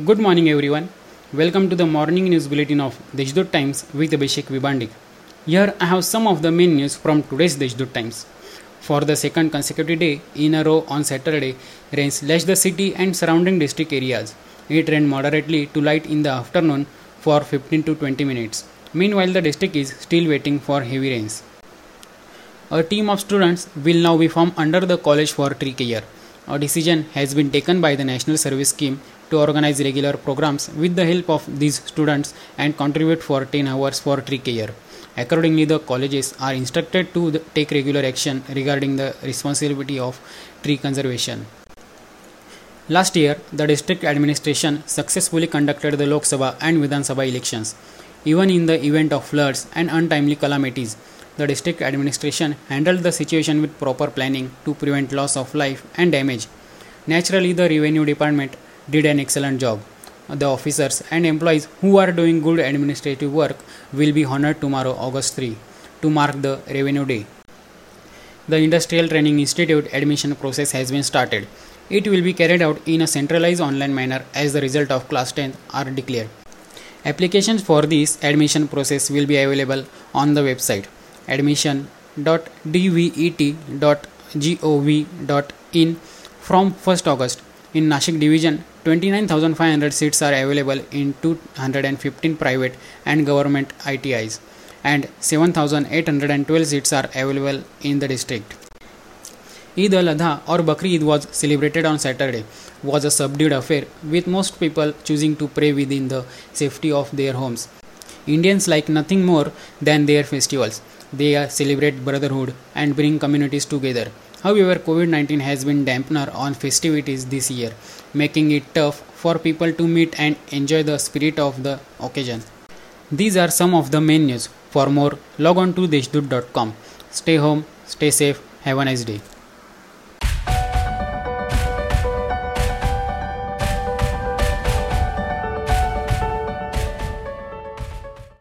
Good morning, everyone. Welcome to the morning news bulletin of Deshdoot Times with Abhishek Vibandik. Here I have some of the main news from today's Deshdoot Times. For the second consecutive day in a row on Saturday, rain slashed the city and surrounding district areas. It rained moderately to light in the afternoon for 15 to 20 minutes. Meanwhile, the district is still waiting for heavy rains. A team of students will now be formed under the College for Tree Care. A decision has been taken by the National Service Scheme to organize regular programs with the help of these students and contribute for 10 hours for tree care. Accordingly, the colleges are instructed to take regular action regarding the responsibility of tree conservation. Last year, the district administration successfully conducted the Lok Sabha and Vidhan Sabha elections. Even in the event of floods and untimely calamities, the district administration handled the situation with proper planning to prevent loss of life and damage. Naturally, the revenue department did an excellent job. The officers and employees who are doing good administrative work will be honored tomorrow, August 3, to mark the Revenue Day. The Industrial Training Institute admission process has been started. It will be carried out in a centralized online manner as the result of class 10 are declared. Applications for this admission process will be available on the website admission.dvet.gov.in from 1st August. In Nashik division, 29,500 seats are available in 215 private and government ITIs and 7,812 seats are available in the district. Eid al-Adha or Bakri Eid was celebrated on Saturday was a subdued affair with most people choosing to pray within the safety of their homes. Indians like nothing more than their festivals. They celebrate brotherhood and bring communities together. However, COVID 19 has been dampener on festivities this year, making it tough for people to meet and enjoy the spirit of the occasion. These are some of the main news. For more, log on to deshdoot.com. Stay home, stay safe, have a nice day.